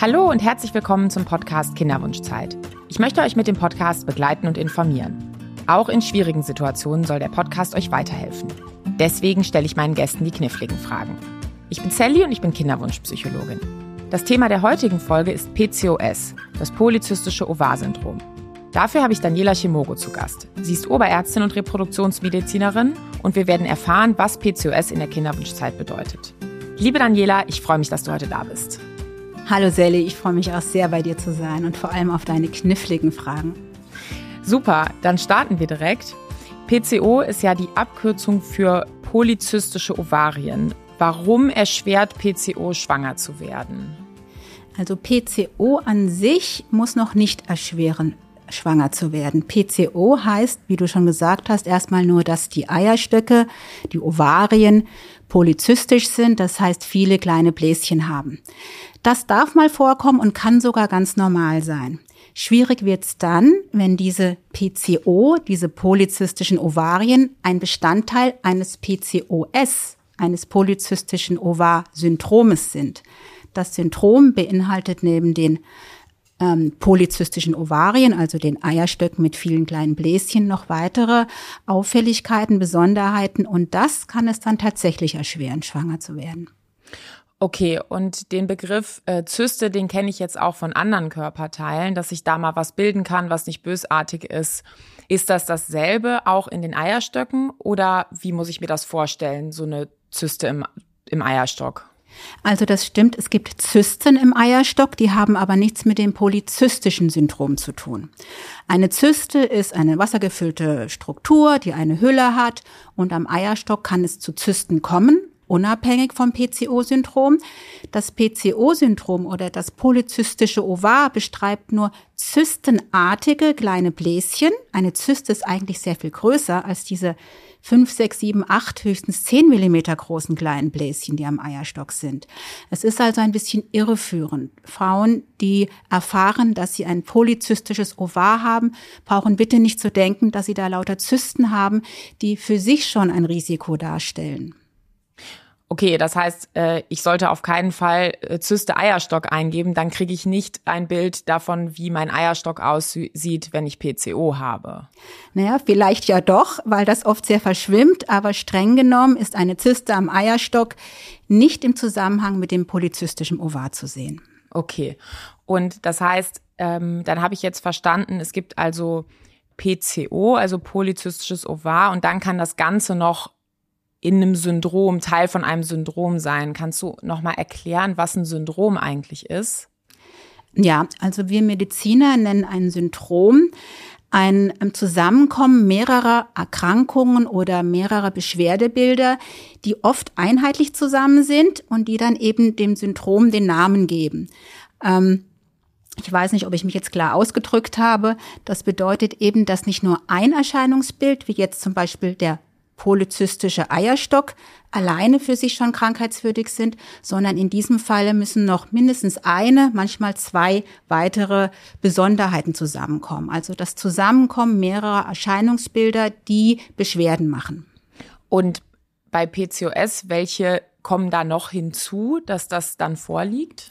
Hallo und herzlich willkommen zum Podcast Kinderwunschzeit. Ich möchte euch mit dem Podcast begleiten und informieren. Auch in schwierigen Situationen soll der Podcast euch weiterhelfen. Deswegen stelle ich meinen Gästen die kniffligen Fragen. Ich bin Sally und ich bin Kinderwunschpsychologin. Das Thema der heutigen Folge ist PCOS, das polyzystische Ovar-Syndrom. Dafür habe ich Daniela Chimogo zu Gast. Sie ist Oberärztin und Reproduktionsmedizinerin und wir werden erfahren, was PCOS in der Kinderwunschzeit bedeutet. Liebe Daniela, ich freue mich, dass du heute da bist. Hallo Sally, ich freue mich auch sehr bei dir zu sein und vor allem auf deine kniffligen Fragen. Super, dann starten wir direkt. PCO ist ja die Abkürzung für polyzystische Ovarien. Warum erschwert PCO schwanger zu werden? Also PCO an sich muss noch nicht erschweren, schwanger zu werden. PCO heißt, wie du schon gesagt hast, erstmal nur, dass die Eierstöcke, die Ovarien polyzystisch sind, das heißt viele kleine Bläschen haben. Das darf mal vorkommen und kann sogar ganz normal sein. Schwierig wird's dann, wenn diese PCO, diese polyzystischen Ovarien, ein Bestandteil eines PCOS, eines polyzystischen Ovar-Syndromes sind. Das Syndrom beinhaltet neben den ähm, polyzystischen Ovarien, also den Eierstöcken mit vielen kleinen Bläschen, noch weitere Auffälligkeiten, Besonderheiten und das kann es dann tatsächlich erschweren, schwanger zu werden. Okay, und den Begriff äh, Zyste, den kenne ich jetzt auch von anderen Körperteilen, dass ich da mal was bilden kann, was nicht bösartig ist. Ist das dasselbe auch in den Eierstöcken oder wie muss ich mir das vorstellen, so eine Zyste im, im Eierstock? Also das stimmt, es gibt Zysten im Eierstock, die haben aber nichts mit dem polyzystischen Syndrom zu tun. Eine Zyste ist eine wassergefüllte Struktur, die eine Hülle hat und am Eierstock kann es zu Zysten kommen, unabhängig vom PCO-Syndrom. Das PCO-Syndrom oder das polyzystische Ovar beschreibt nur zystenartige kleine Bläschen. Eine Zyste ist eigentlich sehr viel größer als diese 5, 6, 7, 8, höchstens 10 Millimeter großen kleinen Bläschen, die am Eierstock sind. Es ist also ein bisschen irreführend. Frauen, die erfahren, dass sie ein polyzystisches Ovar haben, brauchen bitte nicht zu denken, dass sie da lauter Zysten haben, die für sich schon ein Risiko darstellen. Okay, das heißt, äh, ich sollte auf keinen Fall äh, Zyste Eierstock eingeben, dann kriege ich nicht ein Bild davon, wie mein Eierstock aussieht, wenn ich PCO habe. Naja, vielleicht ja doch, weil das oft sehr verschwimmt, aber streng genommen ist eine Zyste am Eierstock nicht im Zusammenhang mit dem polyzystischen Ovar zu sehen. Okay, und das heißt, ähm, dann habe ich jetzt verstanden, es gibt also PCO, also polyzystisches Ovar, und dann kann das Ganze noch in einem Syndrom, Teil von einem Syndrom sein. Kannst du noch mal erklären, was ein Syndrom eigentlich ist? Ja, also wir Mediziner nennen ein Syndrom ein Zusammenkommen mehrerer Erkrankungen oder mehrerer Beschwerdebilder, die oft einheitlich zusammen sind und die dann eben dem Syndrom den Namen geben. Ähm, ich weiß nicht, ob ich mich jetzt klar ausgedrückt habe. Das bedeutet eben, dass nicht nur ein Erscheinungsbild, wie jetzt zum Beispiel der polyzystische Eierstock alleine für sich schon krankheitswürdig sind, sondern in diesem Falle müssen noch mindestens eine, manchmal zwei weitere Besonderheiten zusammenkommen. Also das Zusammenkommen mehrerer Erscheinungsbilder, die Beschwerden machen. Und bei PCOS, welche kommen da noch hinzu, dass das dann vorliegt?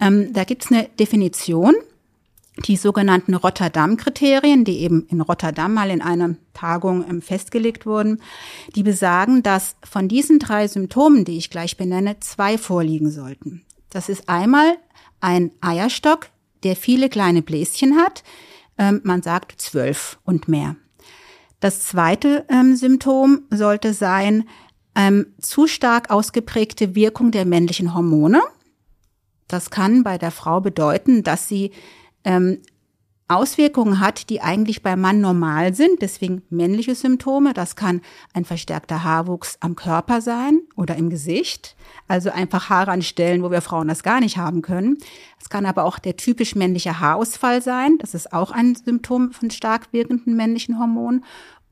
Ähm, da gibt es eine Definition die sogenannten Rotterdam-Kriterien, die eben in Rotterdam mal in einer Tagung ähm, festgelegt wurden, die besagen, dass von diesen drei Symptomen, die ich gleich benenne, zwei vorliegen sollten. Das ist einmal ein Eierstock, der viele kleine Bläschen hat. Ähm, man sagt zwölf und mehr. Das zweite ähm, Symptom sollte sein, zu stark ausgeprägte Wirkung der männlichen Hormone. Das kann bei der Frau bedeuten, dass sie ähm, Auswirkungen hat, die eigentlich beim Mann normal sind, deswegen männliche Symptome. Das kann ein verstärkter Haarwuchs am Körper sein oder im Gesicht, also einfach Haare an Stellen, wo wir Frauen das gar nicht haben können. Es kann aber auch der typisch männliche Haarausfall sein. Das ist auch ein Symptom von stark wirkenden männlichen Hormonen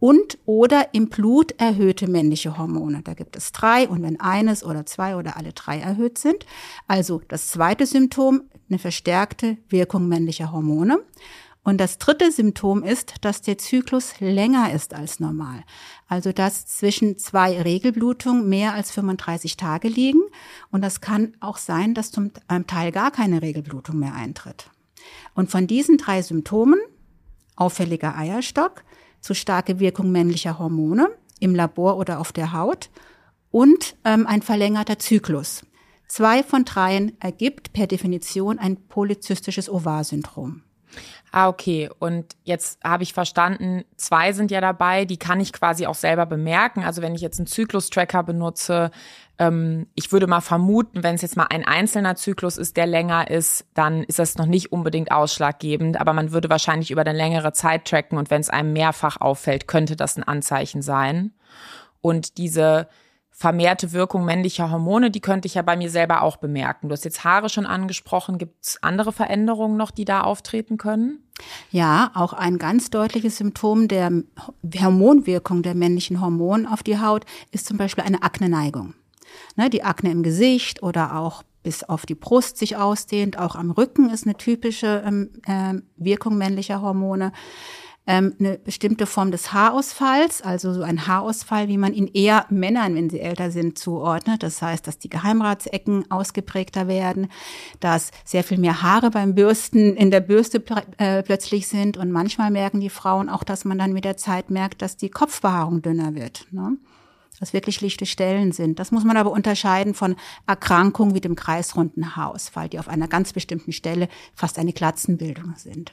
und oder im Blut erhöhte männliche Hormone. Da gibt es drei und wenn eines oder zwei oder alle drei erhöht sind. Also das zweite Symptom, eine verstärkte Wirkung männlicher Hormone. Und das dritte Symptom ist, dass der Zyklus länger ist als normal. Also dass zwischen zwei Regelblutungen mehr als 35 Tage liegen. Und das kann auch sein, dass zum Teil gar keine Regelblutung mehr eintritt. Und von diesen drei Symptomen, auffälliger Eierstock, zu starke Wirkung männlicher Hormone im Labor oder auf der Haut und ähm, ein verlängerter Zyklus. Zwei von dreien ergibt per Definition ein polyzystisches Ovarsyndrom. Ah, okay. Und jetzt habe ich verstanden, zwei sind ja dabei, die kann ich quasi auch selber bemerken. Also wenn ich jetzt einen Zyklus-Tracker benutze, ähm, ich würde mal vermuten, wenn es jetzt mal ein einzelner Zyklus ist, der länger ist, dann ist das noch nicht unbedingt ausschlaggebend. Aber man würde wahrscheinlich über eine längere Zeit tracken und wenn es einem mehrfach auffällt, könnte das ein Anzeichen sein. Und diese vermehrte Wirkung männlicher Hormone, die könnte ich ja bei mir selber auch bemerken. Du hast jetzt Haare schon angesprochen. Gibt es andere Veränderungen noch, die da auftreten können? Ja, auch ein ganz deutliches Symptom der Hormonwirkung der männlichen Hormone auf die Haut ist zum Beispiel eine Akneneigung. Ne, die Akne im Gesicht oder auch bis auf die Brust sich ausdehnt. Auch am Rücken ist eine typische ähm, äh, Wirkung männlicher Hormone ähm, eine bestimmte Form des Haarausfalls, also so ein Haarausfall, wie man ihn eher Männern, wenn sie älter sind, zuordnet. Das heißt, dass die Geheimratsecken ausgeprägter werden, dass sehr viel mehr Haare beim Bürsten in der Bürste pl äh, plötzlich sind und manchmal merken die Frauen auch, dass man dann mit der Zeit merkt, dass die Kopfbehaarung dünner wird. Ne? dass wirklich lichte Stellen sind. Das muss man aber unterscheiden von Erkrankungen wie dem kreisrunden Haarausfall, die auf einer ganz bestimmten Stelle fast eine Glatzenbildung sind.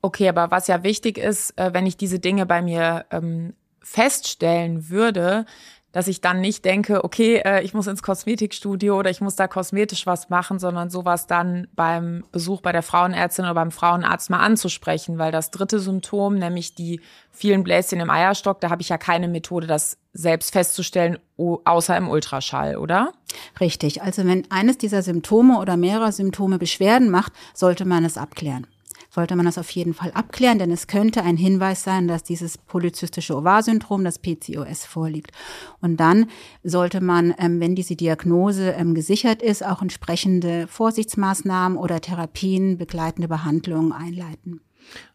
Okay, aber was ja wichtig ist, äh, wenn ich diese Dinge bei mir ähm, feststellen würde, dass ich dann nicht denke, okay, äh, ich muss ins Kosmetikstudio oder ich muss da kosmetisch was machen, sondern sowas dann beim Besuch bei der Frauenärztin oder beim Frauenarzt mal anzusprechen, weil das dritte Symptom, nämlich die vielen Bläschen im Eierstock, da habe ich ja keine Methode, das selbst festzustellen, außer im Ultraschall, oder? Richtig. Also wenn eines dieser Symptome oder mehrere Symptome Beschwerden macht, sollte man es abklären sollte man das auf jeden Fall abklären, denn es könnte ein Hinweis sein, dass dieses polyzystische Ovarsyndrom, das PCOS, vorliegt. Und dann sollte man, ähm, wenn diese Diagnose ähm, gesichert ist, auch entsprechende Vorsichtsmaßnahmen oder Therapien, begleitende Behandlungen einleiten.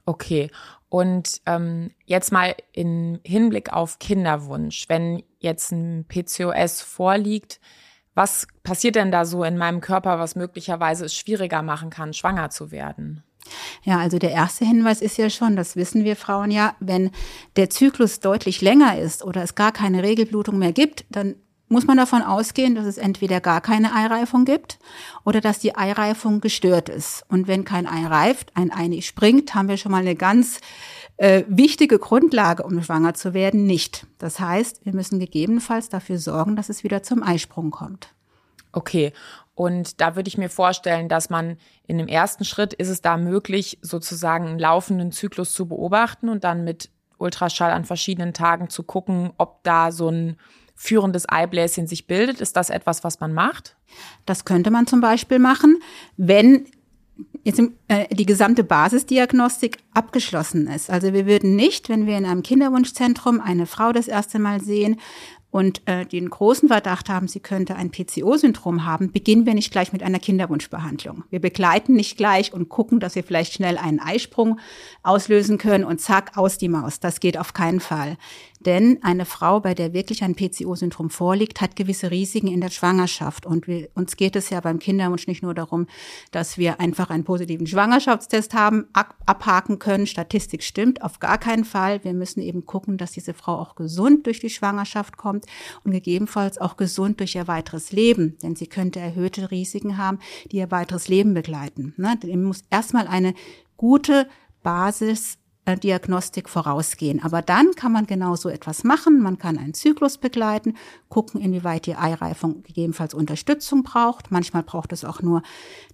Okay. Und ähm, jetzt mal in Hinblick auf Kinderwunsch, wenn jetzt ein PCOS vorliegt, was passiert denn da so in meinem Körper, was möglicherweise es schwieriger machen kann, schwanger zu werden? Ja, also der erste Hinweis ist ja schon, das wissen wir Frauen ja, wenn der Zyklus deutlich länger ist oder es gar keine Regelblutung mehr gibt, dann muss man davon ausgehen, dass es entweder gar keine Eireifung gibt oder dass die Eireifung gestört ist. Und wenn kein Ei reift, ein Ei nicht springt, haben wir schon mal eine ganz äh, wichtige Grundlage, um schwanger zu werden, nicht. Das heißt, wir müssen gegebenenfalls dafür sorgen, dass es wieder zum Eisprung kommt. Okay. Und da würde ich mir vorstellen, dass man in dem ersten Schritt ist es da möglich, sozusagen einen laufenden Zyklus zu beobachten und dann mit Ultraschall an verschiedenen Tagen zu gucken, ob da so ein führendes Eibläschen sich bildet. Ist das etwas, was man macht? Das könnte man zum Beispiel machen, wenn jetzt äh, die gesamte Basisdiagnostik abgeschlossen ist. Also wir würden nicht, wenn wir in einem Kinderwunschzentrum eine Frau das erste Mal sehen, und äh, den großen Verdacht haben, sie könnte ein PCO-Syndrom haben, beginnen wir nicht gleich mit einer Kinderwunschbehandlung. Wir begleiten nicht gleich und gucken, dass wir vielleicht schnell einen Eisprung auslösen können und zack, aus die Maus. Das geht auf keinen Fall. Denn eine Frau, bei der wirklich ein PCO-Syndrom vorliegt, hat gewisse Risiken in der Schwangerschaft. Und wir, uns geht es ja beim Kinderwunsch nicht nur darum, dass wir einfach einen positiven Schwangerschaftstest haben, abhaken können. Statistik stimmt auf gar keinen Fall. Wir müssen eben gucken, dass diese Frau auch gesund durch die Schwangerschaft kommt und gegebenenfalls auch gesund durch ihr weiteres Leben. Denn sie könnte erhöhte Risiken haben, die ihr weiteres Leben begleiten. Ne? Dem muss erstmal eine gute Basis Diagnostik vorausgehen. Aber dann kann man genau so etwas machen. Man kann einen Zyklus begleiten, gucken, inwieweit die Eireifung gegebenenfalls Unterstützung braucht. Manchmal braucht es auch nur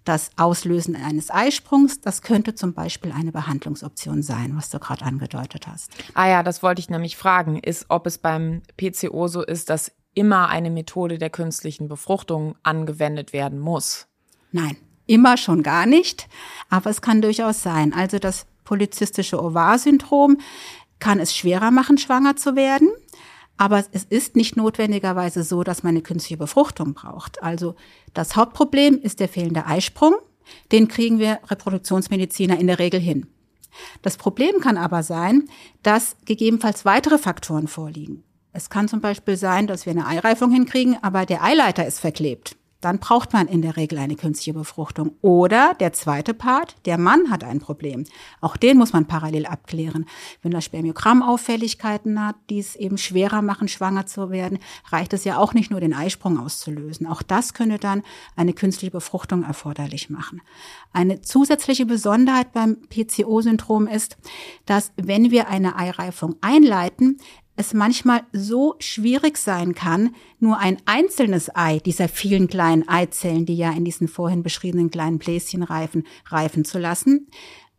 das Auslösen eines Eisprungs. Das könnte zum Beispiel eine Behandlungsoption sein, was du gerade angedeutet hast. Ah ja, das wollte ich nämlich fragen, ist, ob es beim PCO so ist, dass immer eine Methode der künstlichen Befruchtung angewendet werden muss. Nein, immer schon gar nicht. Aber es kann durchaus sein. Also das polyzystische Ovarsyndrom kann es schwerer machen, schwanger zu werden. Aber es ist nicht notwendigerweise so, dass man eine künstliche Befruchtung braucht. Also das Hauptproblem ist der fehlende Eisprung. Den kriegen wir Reproduktionsmediziner in der Regel hin. Das Problem kann aber sein, dass gegebenenfalls weitere Faktoren vorliegen. Es kann zum Beispiel sein, dass wir eine Eireifung hinkriegen, aber der Eileiter ist verklebt dann braucht man in der Regel eine künstliche Befruchtung. Oder der zweite Part, der Mann hat ein Problem. Auch den muss man parallel abklären. Wenn er Spermiogramauffälligkeiten hat, die es eben schwerer machen, schwanger zu werden, reicht es ja auch nicht nur, den Eisprung auszulösen. Auch das könnte dann eine künstliche Befruchtung erforderlich machen. Eine zusätzliche Besonderheit beim PCO-Syndrom ist, dass wenn wir eine Eireifung einleiten, es manchmal so schwierig sein kann, nur ein einzelnes Ei dieser vielen kleinen Eizellen, die ja in diesen vorhin beschriebenen kleinen Bläschen reifen, reifen zu lassen.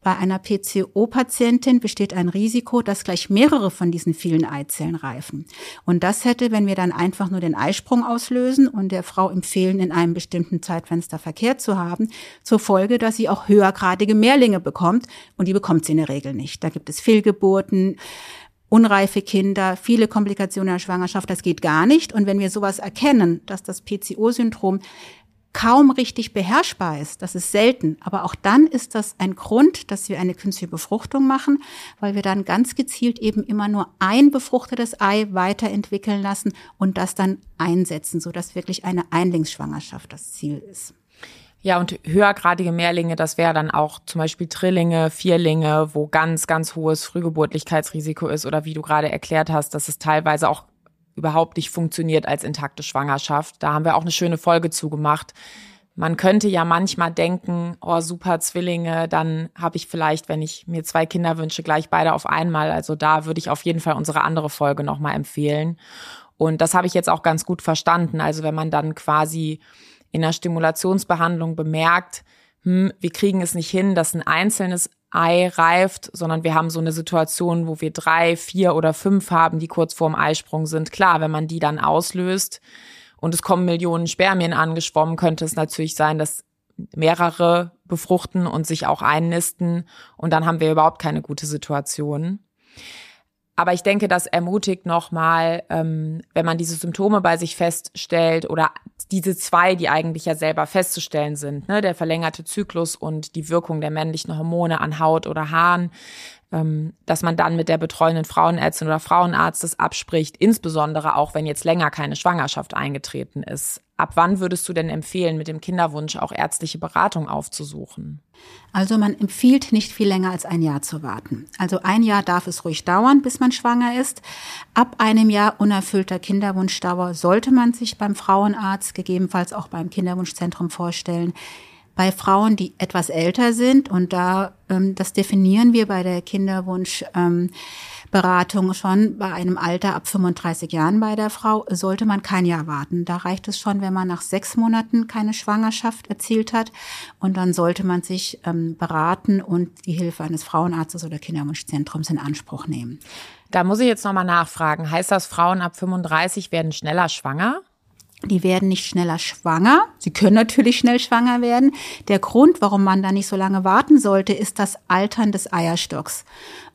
Bei einer PCO-Patientin besteht ein Risiko, dass gleich mehrere von diesen vielen Eizellen reifen. Und das hätte, wenn wir dann einfach nur den Eisprung auslösen und der Frau empfehlen, in einem bestimmten Zeitfenster Verkehr zu haben, zur Folge, dass sie auch höhergradige Mehrlinge bekommt. Und die bekommt sie in der Regel nicht. Da gibt es Fehlgeburten, unreife Kinder, viele Komplikationen der Schwangerschaft, das geht gar nicht. Und wenn wir sowas erkennen, dass das PCO-Syndrom kaum richtig beherrschbar ist, das ist selten, aber auch dann ist das ein Grund, dass wir eine künstliche Befruchtung machen, weil wir dann ganz gezielt eben immer nur ein befruchtetes Ei weiterentwickeln lassen und das dann einsetzen, sodass wirklich eine Einlingsschwangerschaft das Ziel ist. Ja, und höhergradige Mehrlinge, das wäre dann auch zum Beispiel Trillinge, Vierlinge, wo ganz, ganz hohes Frühgeburtlichkeitsrisiko ist oder wie du gerade erklärt hast, dass es teilweise auch überhaupt nicht funktioniert als intakte Schwangerschaft. Da haben wir auch eine schöne Folge zugemacht. Man könnte ja manchmal denken, oh super Zwillinge, dann habe ich vielleicht, wenn ich mir zwei Kinder wünsche, gleich beide auf einmal. Also da würde ich auf jeden Fall unsere andere Folge nochmal empfehlen. Und das habe ich jetzt auch ganz gut verstanden. Also wenn man dann quasi in der Stimulationsbehandlung bemerkt, hm, wir kriegen es nicht hin, dass ein einzelnes Ei reift, sondern wir haben so eine Situation, wo wir drei, vier oder fünf haben, die kurz vorm Eisprung sind. Klar, wenn man die dann auslöst und es kommen Millionen Spermien angeschwommen, könnte es natürlich sein, dass mehrere befruchten und sich auch einnisten und dann haben wir überhaupt keine gute Situation. Aber ich denke, das ermutigt nochmal, ähm, wenn man diese Symptome bei sich feststellt oder diese zwei, die eigentlich ja selber festzustellen sind, ne, der verlängerte Zyklus und die Wirkung der männlichen Hormone an Haut oder Haaren, dass man dann mit der betreuenden Frauenärztin oder Frauenarztes abspricht, insbesondere auch wenn jetzt länger keine Schwangerschaft eingetreten ist. Ab wann würdest du denn empfehlen, mit dem Kinderwunsch auch ärztliche Beratung aufzusuchen? Also man empfiehlt nicht viel länger als ein Jahr zu warten. Also ein Jahr darf es ruhig dauern, bis man schwanger ist. Ab einem Jahr unerfüllter Kinderwunschdauer sollte man sich beim Frauenarzt, gegebenenfalls auch beim Kinderwunschzentrum vorstellen bei Frauen, die etwas älter sind, und da ähm, das definieren wir bei der Kinderwunschberatung ähm, schon bei einem Alter ab 35 Jahren bei der Frau, sollte man kein Jahr warten. Da reicht es schon, wenn man nach sechs Monaten keine Schwangerschaft erzielt hat. Und dann sollte man sich ähm, beraten und die Hilfe eines Frauenarztes oder Kinderwunschzentrums in Anspruch nehmen. Da muss ich jetzt nochmal nachfragen. Heißt das, Frauen ab 35 werden schneller schwanger? Die werden nicht schneller schwanger. Sie können natürlich schnell schwanger werden. Der Grund, warum man da nicht so lange warten sollte, ist das Altern des Eierstocks.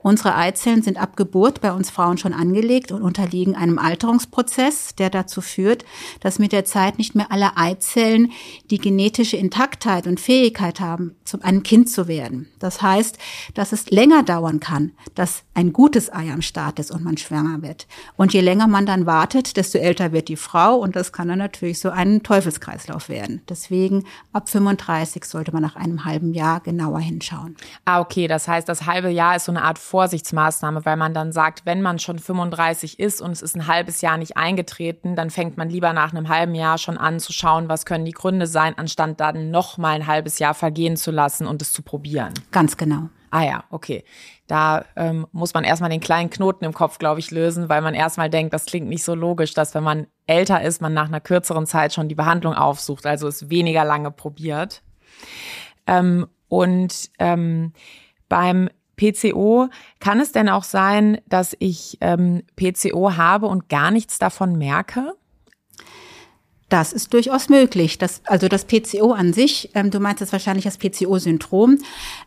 Unsere Eizellen sind ab Geburt bei uns Frauen schon angelegt und unterliegen einem Alterungsprozess, der dazu führt, dass mit der Zeit nicht mehr alle Eizellen die genetische Intaktheit und Fähigkeit haben, zu einem Kind zu werden. Das heißt, dass es länger dauern kann, dass ein gutes Ei am Start ist und man schwanger wird. Und je länger man dann wartet, desto älter wird die Frau und das kann dann natürlich so ein Teufelskreislauf werden. Deswegen ab 35 sollte man nach einem halben Jahr genauer hinschauen. Ah, okay. Das heißt, das halbe Jahr ist so eine Art Vorsichtsmaßnahme, weil man dann sagt, wenn man schon 35 ist und es ist ein halbes Jahr nicht eingetreten, dann fängt man lieber nach einem halben Jahr schon an zu schauen, was können die Gründe sein, anstatt dann noch mal ein halbes Jahr vergehen zu lassen und es zu probieren. Ganz genau. Ah ja, okay. Da ähm, muss man erstmal den kleinen Knoten im Kopf, glaube ich, lösen, weil man erstmal denkt, das klingt nicht so logisch, dass wenn man älter ist, man nach einer kürzeren Zeit schon die Behandlung aufsucht, also es weniger lange probiert. Ähm, und ähm, beim PCO, kann es denn auch sein, dass ich ähm, PCO habe und gar nichts davon merke? Das ist durchaus möglich. Das, also das PCO an sich, ähm, du meinst jetzt wahrscheinlich das PCO-Syndrom,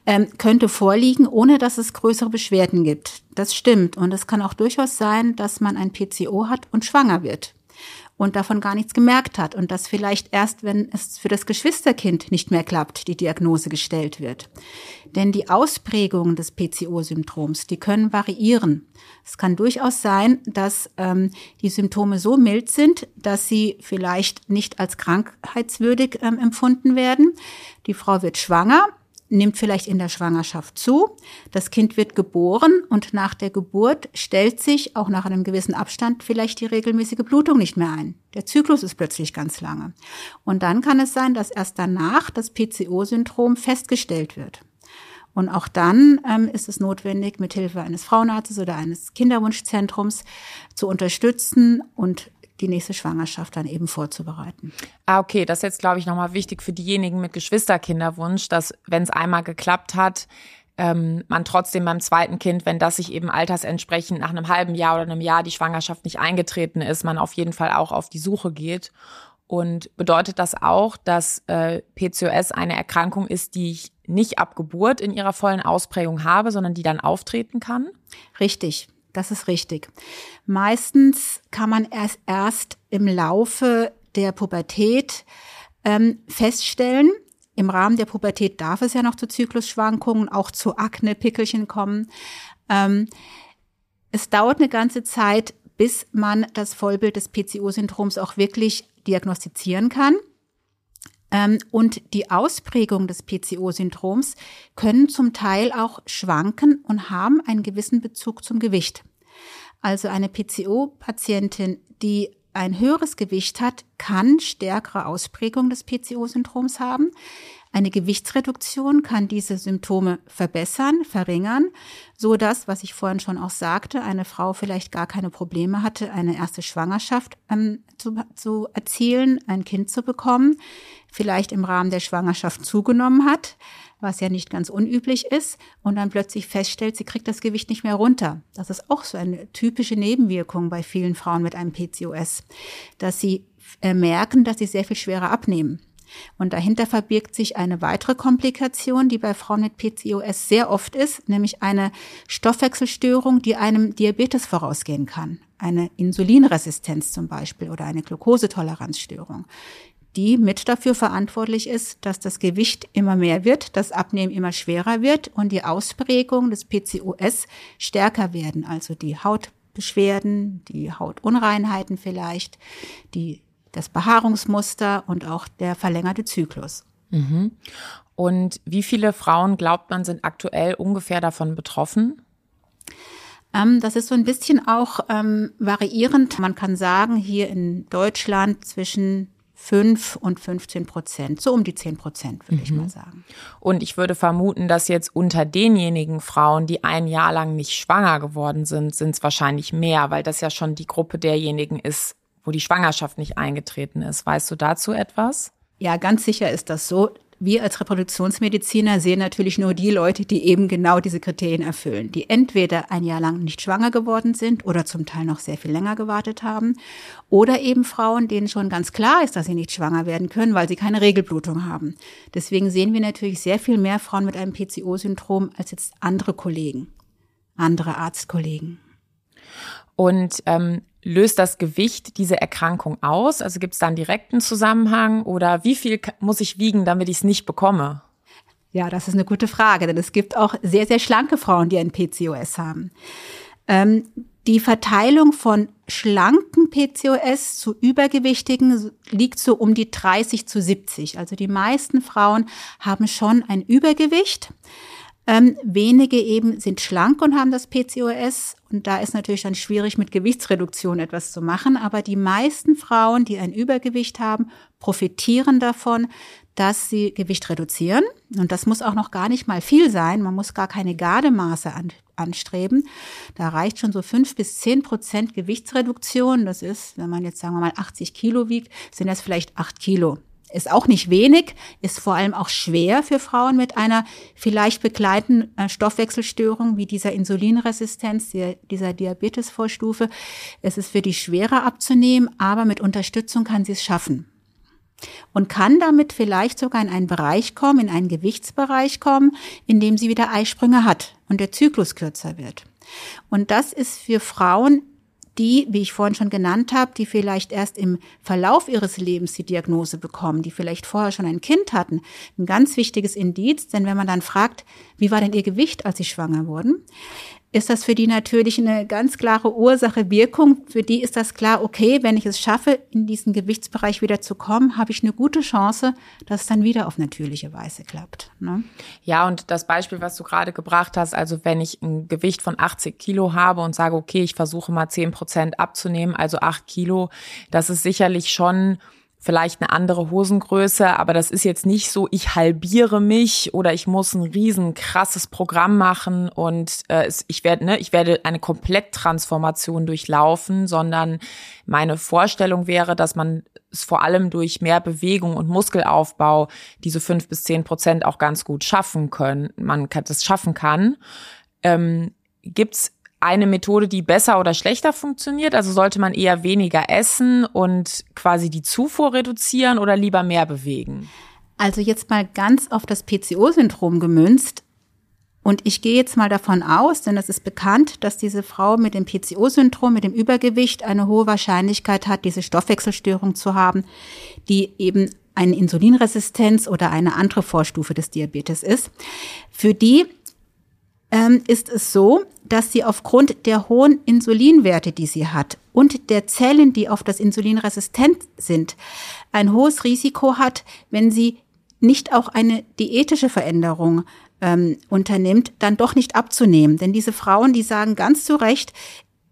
ähm, könnte vorliegen, ohne dass es größere Beschwerden gibt. Das stimmt. Und es kann auch durchaus sein, dass man ein PCO hat und schwanger wird. Und davon gar nichts gemerkt hat und das vielleicht erst, wenn es für das Geschwisterkind nicht mehr klappt, die Diagnose gestellt wird. Denn die Ausprägungen des PCO-Syndroms, die können variieren. Es kann durchaus sein, dass ähm, die Symptome so mild sind, dass sie vielleicht nicht als krankheitswürdig ähm, empfunden werden. Die Frau wird schwanger nimmt vielleicht in der Schwangerschaft zu. Das Kind wird geboren und nach der Geburt stellt sich auch nach einem gewissen Abstand vielleicht die regelmäßige Blutung nicht mehr ein. Der Zyklus ist plötzlich ganz lange. Und dann kann es sein, dass erst danach das PCO-Syndrom festgestellt wird. Und auch dann ähm, ist es notwendig, mithilfe eines Frauenarztes oder eines Kinderwunschzentrums zu unterstützen und die nächste Schwangerschaft dann eben vorzubereiten. Ah, okay, das ist jetzt, glaube ich, nochmal wichtig für diejenigen mit Geschwisterkinderwunsch, dass, wenn es einmal geklappt hat, ähm, man trotzdem beim zweiten Kind, wenn das sich eben altersentsprechend nach einem halben Jahr oder einem Jahr die Schwangerschaft nicht eingetreten ist, man auf jeden Fall auch auf die Suche geht. Und bedeutet das auch, dass äh, PCOS eine Erkrankung ist, die ich nicht ab Geburt in ihrer vollen Ausprägung habe, sondern die dann auftreten kann? Richtig. Das ist richtig. Meistens kann man erst, erst im Laufe der Pubertät ähm, feststellen, im Rahmen der Pubertät darf es ja noch zu Zyklusschwankungen, auch zu Akne, Pickelchen kommen. Ähm, es dauert eine ganze Zeit, bis man das Vollbild des PCO-Syndroms auch wirklich diagnostizieren kann. Ähm, und die Ausprägung des PCO-Syndroms können zum Teil auch schwanken und haben einen gewissen Bezug zum Gewicht. Also eine PCO-Patientin, die ein höheres Gewicht hat, kann stärkere Ausprägung des PCO-Syndroms haben. Eine Gewichtsreduktion kann diese Symptome verbessern, verringern, so dass, was ich vorhin schon auch sagte, eine Frau vielleicht gar keine Probleme hatte, eine erste Schwangerschaft ähm, zu, zu erzielen, ein Kind zu bekommen, vielleicht im Rahmen der Schwangerschaft zugenommen hat, was ja nicht ganz unüblich ist, und dann plötzlich feststellt, sie kriegt das Gewicht nicht mehr runter. Das ist auch so eine typische Nebenwirkung bei vielen Frauen mit einem PCOS, dass sie äh, merken, dass sie sehr viel schwerer abnehmen. Und dahinter verbirgt sich eine weitere Komplikation, die bei Frauen mit PCOS sehr oft ist, nämlich eine Stoffwechselstörung, die einem Diabetes vorausgehen kann. Eine Insulinresistenz zum Beispiel oder eine Glukosetoleranzstörung die mit dafür verantwortlich ist, dass das Gewicht immer mehr wird, das Abnehmen immer schwerer wird und die Ausprägung des PCOS stärker werden, also die Hautbeschwerden, die Hautunreinheiten vielleicht, die das Behaarungsmuster und auch der verlängerte Zyklus. Mhm. Und wie viele Frauen glaubt man sind aktuell ungefähr davon betroffen? Ähm, das ist so ein bisschen auch ähm, variierend. Man kann sagen, hier in Deutschland zwischen 5 und 15 Prozent, so um die 10 Prozent, würde mhm. ich mal sagen. Und ich würde vermuten, dass jetzt unter denjenigen Frauen, die ein Jahr lang nicht schwanger geworden sind, sind es wahrscheinlich mehr, weil das ja schon die Gruppe derjenigen ist, wo die Schwangerschaft nicht eingetreten ist. Weißt du dazu etwas? Ja, ganz sicher ist das so wir als Reproduktionsmediziner sehen natürlich nur die Leute, die eben genau diese Kriterien erfüllen, die entweder ein Jahr lang nicht schwanger geworden sind oder zum Teil noch sehr viel länger gewartet haben oder eben Frauen, denen schon ganz klar ist, dass sie nicht schwanger werden können, weil sie keine Regelblutung haben. Deswegen sehen wir natürlich sehr viel mehr Frauen mit einem PCO-Syndrom als jetzt andere Kollegen, andere Arztkollegen. Und ähm, löst das Gewicht diese Erkrankung aus? Also gibt es da einen direkten Zusammenhang oder wie viel muss ich wiegen, damit ich es nicht bekomme? Ja, das ist eine gute Frage, denn es gibt auch sehr, sehr schlanke Frauen, die ein PCOS haben. Ähm, die Verteilung von schlanken PCOS zu übergewichtigen liegt so um die 30 zu 70. Also die meisten Frauen haben schon ein Übergewicht. Ähm, wenige eben sind schlank und haben das PCOS. Und da ist natürlich dann schwierig, mit Gewichtsreduktion etwas zu machen. Aber die meisten Frauen, die ein Übergewicht haben, profitieren davon, dass sie Gewicht reduzieren. Und das muss auch noch gar nicht mal viel sein. Man muss gar keine Gardemaße an, anstreben. Da reicht schon so fünf bis zehn Prozent Gewichtsreduktion. Das ist, wenn man jetzt sagen wir mal 80 Kilo wiegt, sind das vielleicht acht Kilo ist auch nicht wenig, ist vor allem auch schwer für Frauen mit einer vielleicht begleitenden äh, Stoffwechselstörung wie dieser Insulinresistenz, dieser Diabetesvorstufe. Es ist für die schwerer abzunehmen, aber mit Unterstützung kann sie es schaffen. Und kann damit vielleicht sogar in einen Bereich kommen, in einen Gewichtsbereich kommen, in dem sie wieder Eisprünge hat und der Zyklus kürzer wird. Und das ist für Frauen die, wie ich vorhin schon genannt habe, die vielleicht erst im Verlauf ihres Lebens die Diagnose bekommen, die vielleicht vorher schon ein Kind hatten, ein ganz wichtiges Indiz, denn wenn man dann fragt, wie war denn ihr Gewicht, als sie schwanger wurden, ist das für die natürlich eine ganz klare Ursache-Wirkung. Für die ist das klar, okay, wenn ich es schaffe, in diesen Gewichtsbereich wieder zu kommen, habe ich eine gute Chance, dass es dann wieder auf natürliche Weise klappt. Ne? Ja, und das Beispiel, was du gerade gebracht hast, also wenn ich ein Gewicht von 80 Kilo habe und sage, okay, ich versuche mal 10 Prozent abzunehmen, also 8 Kilo, das ist sicherlich schon vielleicht eine andere Hosengröße, aber das ist jetzt nicht so, ich halbiere mich oder ich muss ein riesen krasses Programm machen und äh, ich werde ne, ich werde eine Kompletttransformation durchlaufen, sondern meine Vorstellung wäre, dass man es vor allem durch mehr Bewegung und Muskelaufbau diese fünf bis zehn Prozent auch ganz gut schaffen können. Man kann das schaffen kann. Ähm, gibt's eine Methode, die besser oder schlechter funktioniert? Also sollte man eher weniger essen und quasi die Zufuhr reduzieren oder lieber mehr bewegen? Also jetzt mal ganz auf das PCO-Syndrom gemünzt. Und ich gehe jetzt mal davon aus, denn es ist bekannt, dass diese Frau mit dem PCO-Syndrom, mit dem Übergewicht, eine hohe Wahrscheinlichkeit hat, diese Stoffwechselstörung zu haben, die eben eine Insulinresistenz oder eine andere Vorstufe des Diabetes ist. Für die ähm, ist es so, dass sie aufgrund der hohen Insulinwerte, die sie hat und der Zellen, die auf das Insulin resistent sind, ein hohes Risiko hat, wenn sie nicht auch eine diätische Veränderung ähm, unternimmt, dann doch nicht abzunehmen. Denn diese Frauen, die sagen ganz zu Recht,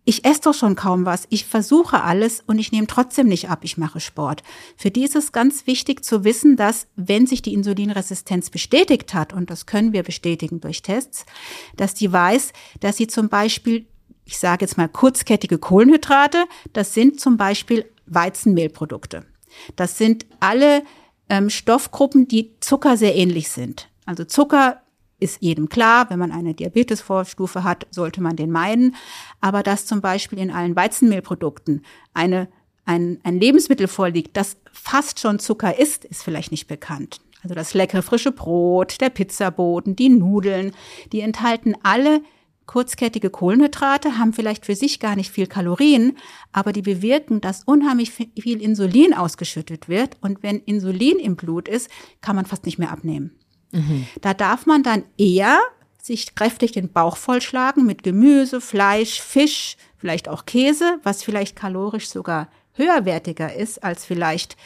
ich esse doch schon kaum was, ich versuche alles und ich nehme trotzdem nicht ab, ich mache Sport. Für die ist es ganz wichtig zu wissen, dass wenn sich die Insulinresistenz bestätigt hat, und das können wir bestätigen durch Tests, dass die weiß, dass sie zum Beispiel, ich sage jetzt mal kurzkettige Kohlenhydrate, das sind zum Beispiel Weizenmehlprodukte. Das sind alle ähm, Stoffgruppen, die Zucker sehr ähnlich sind. Also Zucker ist jedem klar, wenn man eine Diabetesvorstufe hat, sollte man den meiden. Aber dass zum Beispiel in allen Weizenmehlprodukten eine, ein, ein Lebensmittel vorliegt, das fast schon Zucker ist, ist vielleicht nicht bekannt. Also das leckere frische Brot, der Pizzaboden, die Nudeln, die enthalten alle kurzkettige Kohlenhydrate, haben vielleicht für sich gar nicht viel Kalorien, aber die bewirken, dass unheimlich viel Insulin ausgeschüttet wird. Und wenn Insulin im Blut ist, kann man fast nicht mehr abnehmen. Mhm. Da darf man dann eher sich kräftig den Bauch vollschlagen mit Gemüse, Fleisch, Fisch, vielleicht auch Käse, was vielleicht kalorisch sogar höherwertiger ist als vielleicht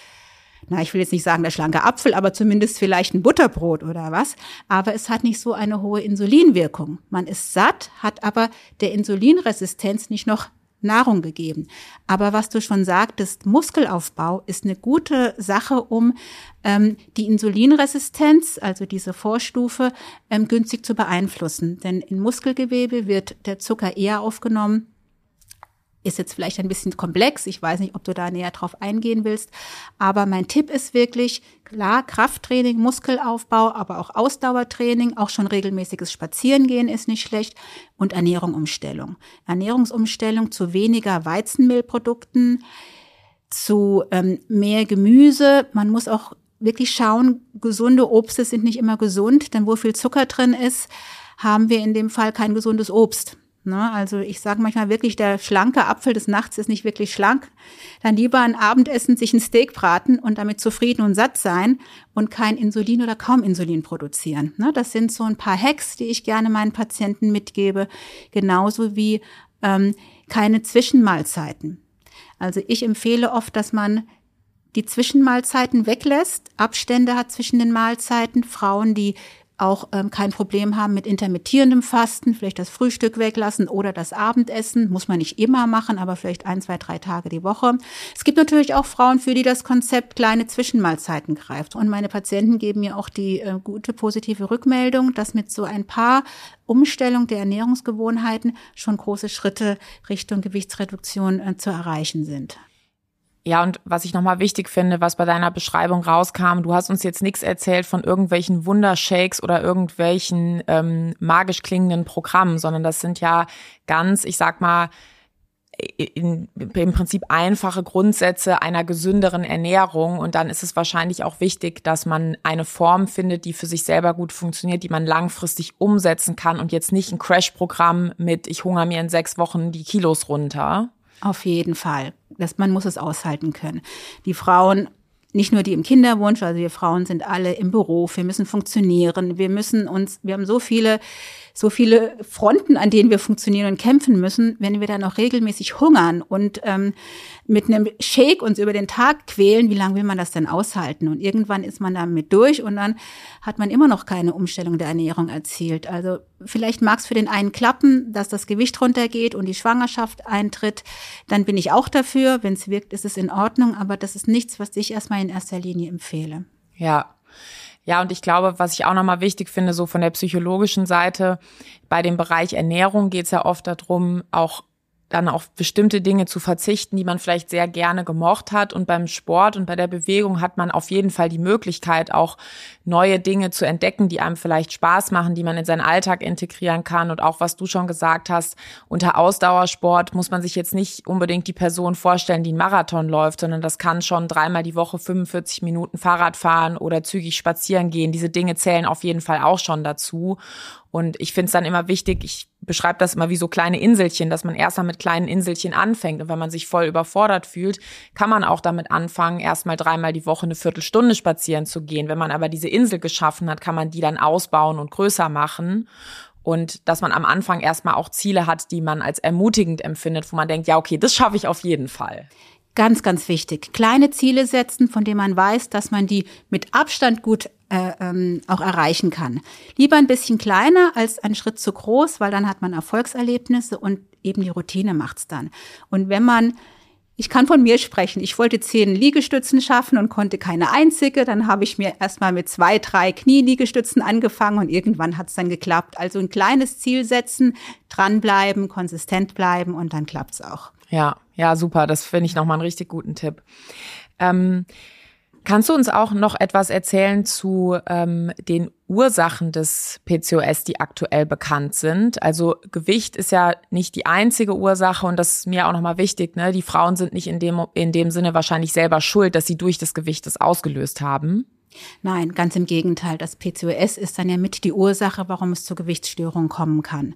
na, ich will jetzt nicht sagen der schlanke Apfel, aber zumindest vielleicht ein Butterbrot oder was. Aber es hat nicht so eine hohe Insulinwirkung. Man ist satt, hat aber der Insulinresistenz nicht noch Nahrung gegeben. Aber was du schon sagtest, Muskelaufbau ist eine gute Sache, um ähm, die Insulinresistenz, also diese Vorstufe, ähm, günstig zu beeinflussen. Denn in Muskelgewebe wird der Zucker eher aufgenommen ist jetzt vielleicht ein bisschen komplex. Ich weiß nicht, ob du da näher drauf eingehen willst. Aber mein Tipp ist wirklich, klar, Krafttraining, Muskelaufbau, aber auch Ausdauertraining, auch schon regelmäßiges Spazierengehen ist nicht schlecht und Ernährungsumstellung. Ernährungsumstellung zu weniger Weizenmehlprodukten, zu ähm, mehr Gemüse. Man muss auch wirklich schauen, gesunde Obste sind nicht immer gesund, denn wo viel Zucker drin ist, haben wir in dem Fall kein gesundes Obst. Ne? Also ich sage manchmal wirklich, der schlanke Apfel des Nachts ist nicht wirklich schlank. Dann lieber ein Abendessen, sich ein Steak braten und damit zufrieden und satt sein und kein Insulin oder kaum Insulin produzieren. Ne? Das sind so ein paar Hacks, die ich gerne meinen Patienten mitgebe, genauso wie ähm, keine Zwischenmahlzeiten. Also ich empfehle oft, dass man die Zwischenmahlzeiten weglässt, Abstände hat zwischen den Mahlzeiten. Frauen, die auch ähm, kein Problem haben mit intermittierendem Fasten, vielleicht das Frühstück weglassen oder das Abendessen, muss man nicht immer machen, aber vielleicht ein, zwei, drei Tage die Woche. Es gibt natürlich auch Frauen, für die das Konzept kleine Zwischenmahlzeiten greift. Und meine Patienten geben mir auch die äh, gute positive Rückmeldung, dass mit so ein paar Umstellung der Ernährungsgewohnheiten schon große Schritte Richtung Gewichtsreduktion äh, zu erreichen sind. Ja, und was ich nochmal wichtig finde, was bei deiner Beschreibung rauskam, du hast uns jetzt nichts erzählt von irgendwelchen Wundershakes oder irgendwelchen ähm, magisch klingenden Programmen, sondern das sind ja ganz, ich sag mal, in, im Prinzip einfache Grundsätze einer gesünderen Ernährung. Und dann ist es wahrscheinlich auch wichtig, dass man eine Form findet, die für sich selber gut funktioniert, die man langfristig umsetzen kann und jetzt nicht ein Crash-Programm mit, ich hungere mir in sechs Wochen die Kilos runter. Auf jeden Fall. Das, man muss es aushalten können. Die Frauen nicht nur die im Kinderwunsch, also wir Frauen sind alle im Beruf, wir müssen funktionieren, wir müssen uns, wir haben so viele so viele Fronten, an denen wir funktionieren und kämpfen müssen, wenn wir dann auch regelmäßig hungern und ähm, mit einem Shake uns über den Tag quälen, wie lange will man das denn aushalten? Und irgendwann ist man damit durch und dann hat man immer noch keine Umstellung der Ernährung erzielt. Also vielleicht mag es für den einen klappen, dass das Gewicht runtergeht und die Schwangerschaft eintritt. Dann bin ich auch dafür. Wenn es wirkt, ist es in Ordnung. Aber das ist nichts, was ich erstmal in erster Linie empfehle. Ja, ja, und ich glaube, was ich auch nochmal wichtig finde, so von der psychologischen Seite, bei dem Bereich Ernährung geht es ja oft darum, auch dann auf bestimmte Dinge zu verzichten, die man vielleicht sehr gerne gemocht hat. Und beim Sport und bei der Bewegung hat man auf jeden Fall die Möglichkeit, auch neue Dinge zu entdecken, die einem vielleicht Spaß machen, die man in seinen Alltag integrieren kann. Und auch was du schon gesagt hast, unter Ausdauersport muss man sich jetzt nicht unbedingt die Person vorstellen, die einen Marathon läuft, sondern das kann schon dreimal die Woche 45 Minuten Fahrrad fahren oder zügig spazieren gehen. Diese Dinge zählen auf jeden Fall auch schon dazu. Und ich finde es dann immer wichtig, ich beschreibe das immer wie so kleine Inselchen, dass man erstmal mit kleinen Inselchen anfängt. Und wenn man sich voll überfordert fühlt, kann man auch damit anfangen, erstmal dreimal die Woche eine Viertelstunde spazieren zu gehen. Wenn man aber diese Insel geschaffen hat, kann man die dann ausbauen und größer machen. Und dass man am Anfang erstmal auch Ziele hat, die man als ermutigend empfindet, wo man denkt, ja, okay, das schaffe ich auf jeden Fall. Ganz, ganz wichtig. Kleine Ziele setzen, von denen man weiß, dass man die mit Abstand gut äh, ähm, auch erreichen kann. Lieber ein bisschen kleiner als ein Schritt zu groß, weil dann hat man Erfolgserlebnisse und eben die Routine macht's dann. Und wenn man ich kann von mir sprechen. Ich wollte zehn Liegestützen schaffen und konnte keine einzige. Dann habe ich mir erstmal mit zwei, drei Knieliegestützen angefangen und irgendwann hat es dann geklappt. Also ein kleines Ziel setzen, dranbleiben, konsistent bleiben und dann klappt's auch. Ja, ja, super. Das finde ich nochmal einen richtig guten Tipp. Ähm, Kannst du uns auch noch etwas erzählen zu ähm, den Ursachen des PCOS, die aktuell bekannt sind? Also Gewicht ist ja nicht die einzige Ursache und das ist mir auch nochmal wichtig. Ne? Die Frauen sind nicht in dem, in dem Sinne wahrscheinlich selber schuld, dass sie durch das Gewicht das ausgelöst haben. Nein, ganz im Gegenteil. Das PCOS ist dann ja mit die Ursache, warum es zu Gewichtsstörungen kommen kann.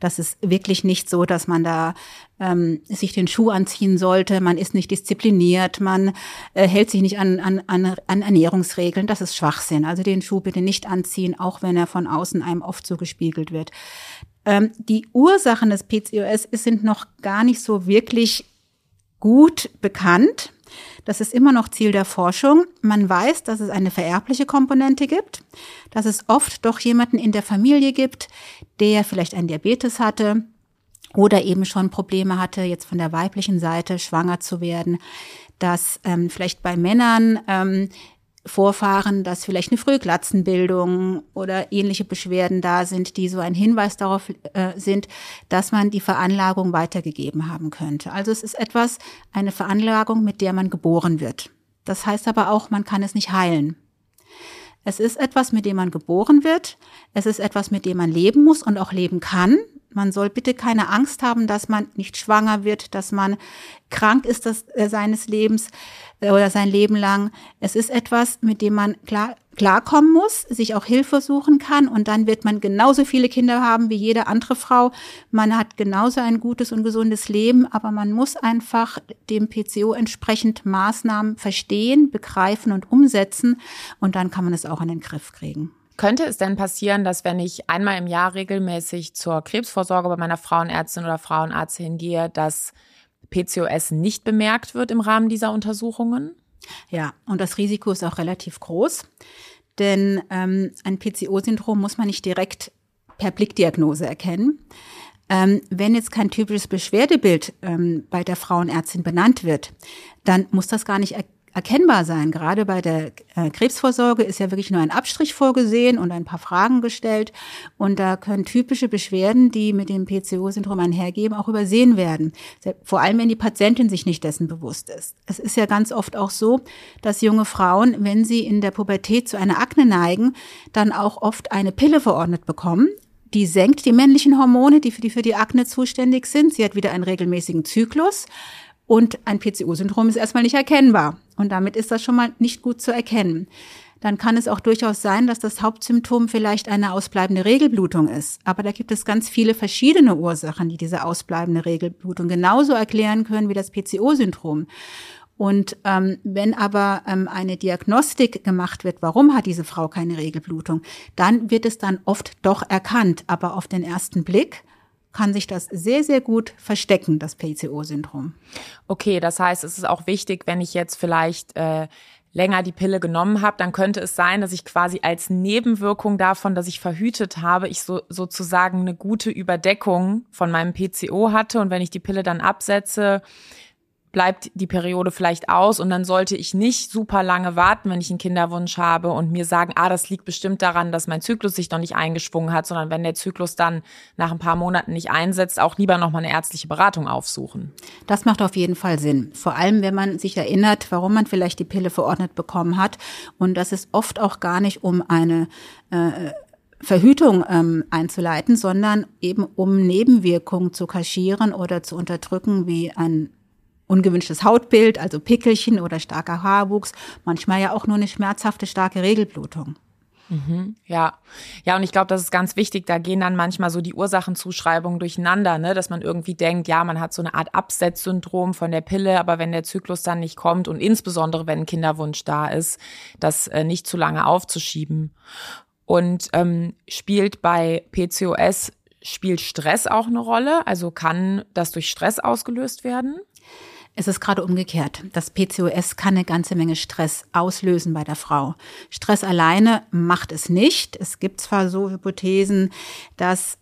Das ist wirklich nicht so, dass man da ähm, sich den Schuh anziehen sollte. Man ist nicht diszipliniert, man äh, hält sich nicht an, an, an, an Ernährungsregeln. Das ist Schwachsinn. Also den Schuh bitte nicht anziehen, auch wenn er von außen einem oft so gespiegelt wird. Ähm, die Ursachen des PCOS sind noch gar nicht so wirklich gut bekannt. Das ist immer noch Ziel der Forschung. Man weiß, dass es eine vererbliche Komponente gibt, dass es oft doch jemanden in der Familie gibt, der vielleicht einen Diabetes hatte oder eben schon Probleme hatte, jetzt von der weiblichen Seite schwanger zu werden, dass ähm, vielleicht bei Männern ähm, Vorfahren, dass vielleicht eine Frühglatzenbildung oder ähnliche Beschwerden da sind, die so ein Hinweis darauf äh, sind, dass man die Veranlagung weitergegeben haben könnte. Also es ist etwas, eine Veranlagung, mit der man geboren wird. Das heißt aber auch, man kann es nicht heilen. Es ist etwas, mit dem man geboren wird. Es ist etwas, mit dem man leben muss und auch leben kann. Man soll bitte keine Angst haben, dass man nicht schwanger wird, dass man krank ist das, äh, seines Lebens oder sein Leben lang. Es ist etwas, mit dem man klar, klarkommen muss, sich auch Hilfe suchen kann und dann wird man genauso viele Kinder haben wie jede andere Frau. Man hat genauso ein gutes und gesundes Leben, aber man muss einfach dem PCO entsprechend Maßnahmen verstehen, begreifen und umsetzen und dann kann man es auch in den Griff kriegen. Könnte es denn passieren, dass wenn ich einmal im Jahr regelmäßig zur Krebsvorsorge bei meiner Frauenärztin oder Frauenarzt hingehe, dass PCOS nicht bemerkt wird im Rahmen dieser Untersuchungen? Ja, und das Risiko ist auch relativ groß, denn ähm, ein PCO-Syndrom muss man nicht direkt per Blickdiagnose erkennen. Ähm, wenn jetzt kein typisches Beschwerdebild ähm, bei der Frauenärztin benannt wird, dann muss das gar nicht erkennbar sein. Gerade bei der äh, Krebsvorsorge ist ja wirklich nur ein Abstrich vorgesehen und ein paar Fragen gestellt. Und da können typische Beschwerden, die mit dem PCO-Syndrom einhergehen, auch übersehen werden. Vor allem, wenn die Patientin sich nicht dessen bewusst ist. Es ist ja ganz oft auch so, dass junge Frauen, wenn sie in der Pubertät zu einer Akne neigen, dann auch oft eine Pille verordnet bekommen, die senkt die männlichen Hormone, die für die, für die Akne zuständig sind. Sie hat wieder einen regelmäßigen Zyklus. Und ein PCO-Syndrom ist erstmal nicht erkennbar. Und damit ist das schon mal nicht gut zu erkennen. dann kann es auch durchaus sein, dass das Hauptsymptom vielleicht eine ausbleibende Regelblutung ist. Aber da gibt es ganz viele verschiedene Ursachen, die diese ausbleibende Regelblutung genauso erklären können wie das PCO-Syndrom. Und ähm, wenn aber ähm, eine Diagnostik gemacht wird, warum hat diese Frau keine Regelblutung, dann wird es dann oft doch erkannt. Aber auf den ersten Blick kann sich das sehr, sehr gut verstecken, das PCO-Syndrom. Okay, das heißt, es ist auch wichtig, wenn ich jetzt vielleicht äh, länger die Pille genommen habe, dann könnte es sein, dass ich quasi als Nebenwirkung davon, dass ich verhütet habe, ich so sozusagen eine gute Überdeckung von meinem PCO hatte und wenn ich die Pille dann absetze, bleibt die Periode vielleicht aus und dann sollte ich nicht super lange warten, wenn ich einen Kinderwunsch habe und mir sagen, ah, das liegt bestimmt daran, dass mein Zyklus sich noch nicht eingeschwungen hat, sondern wenn der Zyklus dann nach ein paar Monaten nicht einsetzt, auch lieber nochmal eine ärztliche Beratung aufsuchen. Das macht auf jeden Fall Sinn. Vor allem, wenn man sich erinnert, warum man vielleicht die Pille verordnet bekommen hat und dass es oft auch gar nicht um eine äh, Verhütung ähm, einzuleiten, sondern eben um Nebenwirkungen zu kaschieren oder zu unterdrücken, wie ein ungewünschtes Hautbild, also Pickelchen oder starker Haarwuchs, manchmal ja auch nur eine schmerzhafte starke Regelblutung. Mhm, ja, ja, und ich glaube, das ist ganz wichtig. Da gehen dann manchmal so die Ursachenzuschreibungen durcheinander, ne? dass man irgendwie denkt, ja, man hat so eine Art Absetzsyndrom von der Pille, aber wenn der Zyklus dann nicht kommt und insbesondere wenn ein Kinderwunsch da ist, das äh, nicht zu lange aufzuschieben. Und ähm, spielt bei PCOS spielt Stress auch eine Rolle? Also kann das durch Stress ausgelöst werden? Es ist gerade umgekehrt. Das PCOS kann eine ganze Menge Stress auslösen bei der Frau. Stress alleine macht es nicht. Es gibt zwar so Hypothesen, dass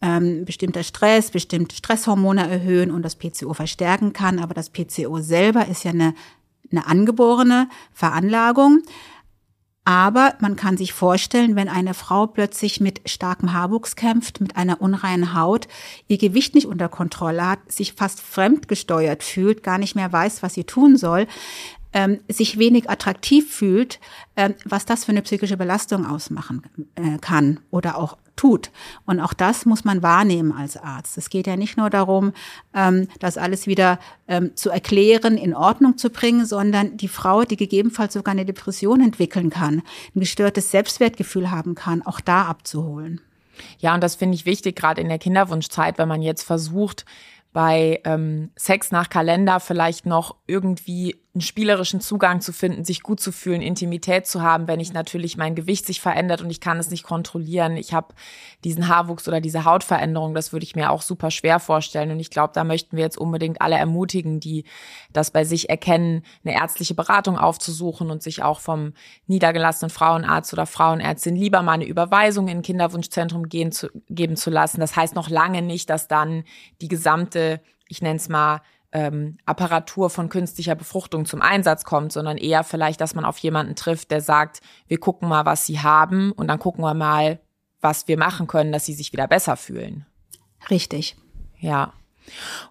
ähm, bestimmter Stress, bestimmte Stresshormone erhöhen und das PCO verstärken kann, aber das PCO selber ist ja eine, eine angeborene Veranlagung. Aber man kann sich vorstellen, wenn eine Frau plötzlich mit starkem Haarwuchs kämpft, mit einer unreinen Haut, ihr Gewicht nicht unter Kontrolle hat, sich fast fremdgesteuert fühlt, gar nicht mehr weiß, was sie tun soll, ähm, sich wenig attraktiv fühlt, ähm, was das für eine psychische Belastung ausmachen äh, kann oder auch tut. Und auch das muss man wahrnehmen als Arzt. Es geht ja nicht nur darum, ähm, das alles wieder ähm, zu erklären, in Ordnung zu bringen, sondern die Frau, die gegebenenfalls sogar eine Depression entwickeln kann, ein gestörtes Selbstwertgefühl haben kann, auch da abzuholen. Ja, und das finde ich wichtig, gerade in der Kinderwunschzeit, wenn man jetzt versucht, bei ähm, Sex nach Kalender vielleicht noch irgendwie einen spielerischen Zugang zu finden, sich gut zu fühlen, Intimität zu haben, wenn ich natürlich mein Gewicht sich verändert und ich kann es nicht kontrollieren. Ich habe diesen Haarwuchs oder diese Hautveränderung, das würde ich mir auch super schwer vorstellen. Und ich glaube, da möchten wir jetzt unbedingt alle ermutigen, die das bei sich erkennen, eine ärztliche Beratung aufzusuchen und sich auch vom niedergelassenen Frauenarzt oder Frauenärztin lieber mal eine Überweisung in ein Kinderwunschzentrum gehen zu, geben zu lassen. Das heißt noch lange nicht, dass dann die gesamte, ich nenne es mal, ähm, Apparatur von künstlicher Befruchtung zum Einsatz kommt, sondern eher vielleicht, dass man auf jemanden trifft, der sagt, wir gucken mal, was sie haben und dann gucken wir mal, was wir machen können, dass sie sich wieder besser fühlen. Richtig. Ja.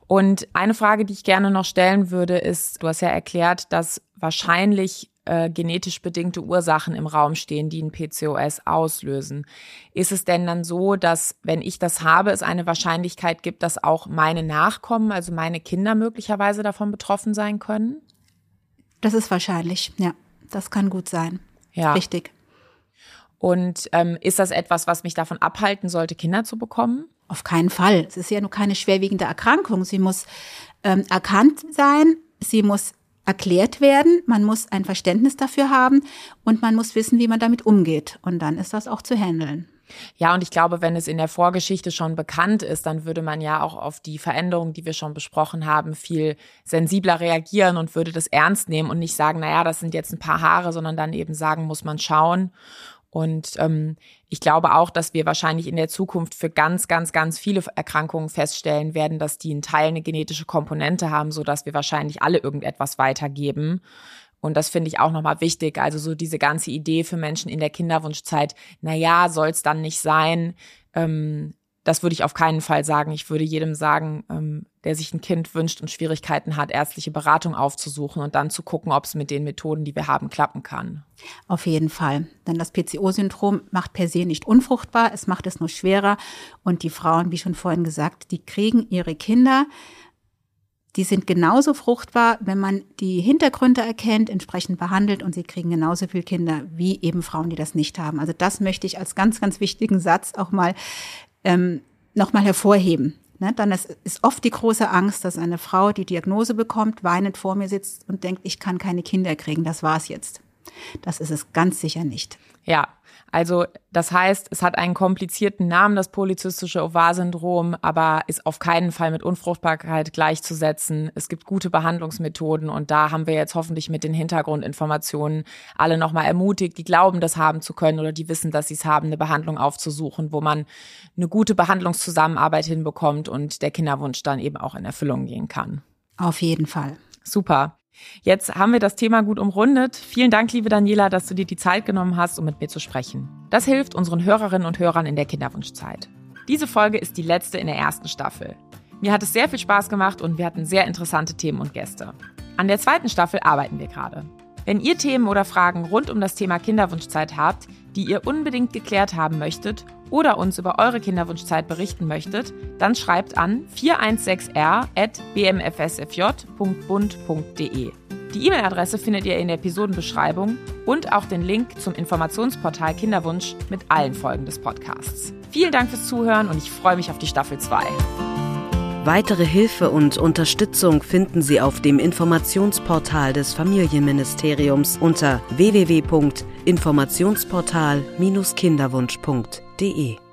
Und eine Frage, die ich gerne noch stellen würde, ist, du hast ja erklärt, dass wahrscheinlich äh, genetisch bedingte Ursachen im Raum stehen, die ein PCOS auslösen. Ist es denn dann so, dass wenn ich das habe, es eine Wahrscheinlichkeit gibt, dass auch meine Nachkommen, also meine Kinder möglicherweise davon betroffen sein können? Das ist wahrscheinlich, ja. Das kann gut sein. Ja. Richtig. Und ähm, ist das etwas, was mich davon abhalten sollte, Kinder zu bekommen? Auf keinen Fall. Es ist ja nur keine schwerwiegende Erkrankung. Sie muss ähm, erkannt sein, sie muss erklärt werden, man muss ein Verständnis dafür haben und man muss wissen, wie man damit umgeht. Und dann ist das auch zu handeln. Ja, und ich glaube, wenn es in der Vorgeschichte schon bekannt ist, dann würde man ja auch auf die Veränderungen, die wir schon besprochen haben, viel sensibler reagieren und würde das ernst nehmen und nicht sagen, naja, das sind jetzt ein paar Haare, sondern dann eben sagen, muss man schauen. Und ähm, ich glaube auch, dass wir wahrscheinlich in der Zukunft für ganz, ganz, ganz viele Erkrankungen feststellen werden, dass die einen Teil eine genetische Komponente haben, so dass wir wahrscheinlich alle irgendetwas weitergeben. Und das finde ich auch nochmal wichtig. Also so diese ganze Idee für Menschen in der Kinderwunschzeit, na ja, soll es dann nicht sein. Ähm, das würde ich auf keinen Fall sagen. Ich würde jedem sagen, ähm, der sich ein Kind wünscht und Schwierigkeiten hat, ärztliche Beratung aufzusuchen und dann zu gucken, ob es mit den Methoden, die wir haben, klappen kann. Auf jeden Fall. Denn das PCO-Syndrom macht per se nicht unfruchtbar, es macht es nur schwerer. Und die Frauen, wie schon vorhin gesagt, die kriegen ihre Kinder die sind genauso fruchtbar, wenn man die Hintergründe erkennt, entsprechend behandelt und sie kriegen genauso viel Kinder wie eben Frauen, die das nicht haben. Also das möchte ich als ganz, ganz wichtigen Satz auch mal ähm, nochmal hervorheben. Ne, dann ist, ist oft die große Angst, dass eine Frau die Diagnose bekommt, weinend vor mir sitzt und denkt, ich kann keine Kinder kriegen, das war's jetzt. Das ist es ganz sicher nicht. Ja, also das heißt, es hat einen komplizierten Namen, das polyzystische Ovar-Syndrom, aber ist auf keinen Fall mit Unfruchtbarkeit gleichzusetzen. Es gibt gute Behandlungsmethoden und da haben wir jetzt hoffentlich mit den Hintergrundinformationen alle nochmal ermutigt, die glauben, das haben zu können oder die wissen, dass sie es haben, eine Behandlung aufzusuchen, wo man eine gute Behandlungszusammenarbeit hinbekommt und der Kinderwunsch dann eben auch in Erfüllung gehen kann. Auf jeden Fall. Super. Jetzt haben wir das Thema gut umrundet. Vielen Dank, liebe Daniela, dass du dir die Zeit genommen hast, um mit mir zu sprechen. Das hilft unseren Hörerinnen und Hörern in der Kinderwunschzeit. Diese Folge ist die letzte in der ersten Staffel. Mir hat es sehr viel Spaß gemacht und wir hatten sehr interessante Themen und Gäste. An der zweiten Staffel arbeiten wir gerade. Wenn ihr Themen oder Fragen rund um das Thema Kinderwunschzeit habt, die ihr unbedingt geklärt haben möchtet oder uns über eure Kinderwunschzeit berichten möchtet, dann schreibt an 416r.bmfsfj.bund.de. Die E-Mail-Adresse findet ihr in der Episodenbeschreibung und auch den Link zum Informationsportal Kinderwunsch mit allen Folgen des Podcasts. Vielen Dank fürs Zuhören und ich freue mich auf die Staffel 2. Weitere Hilfe und Unterstützung finden Sie auf dem Informationsportal des Familienministeriums unter www.informationsportal-kinderwunsch.de.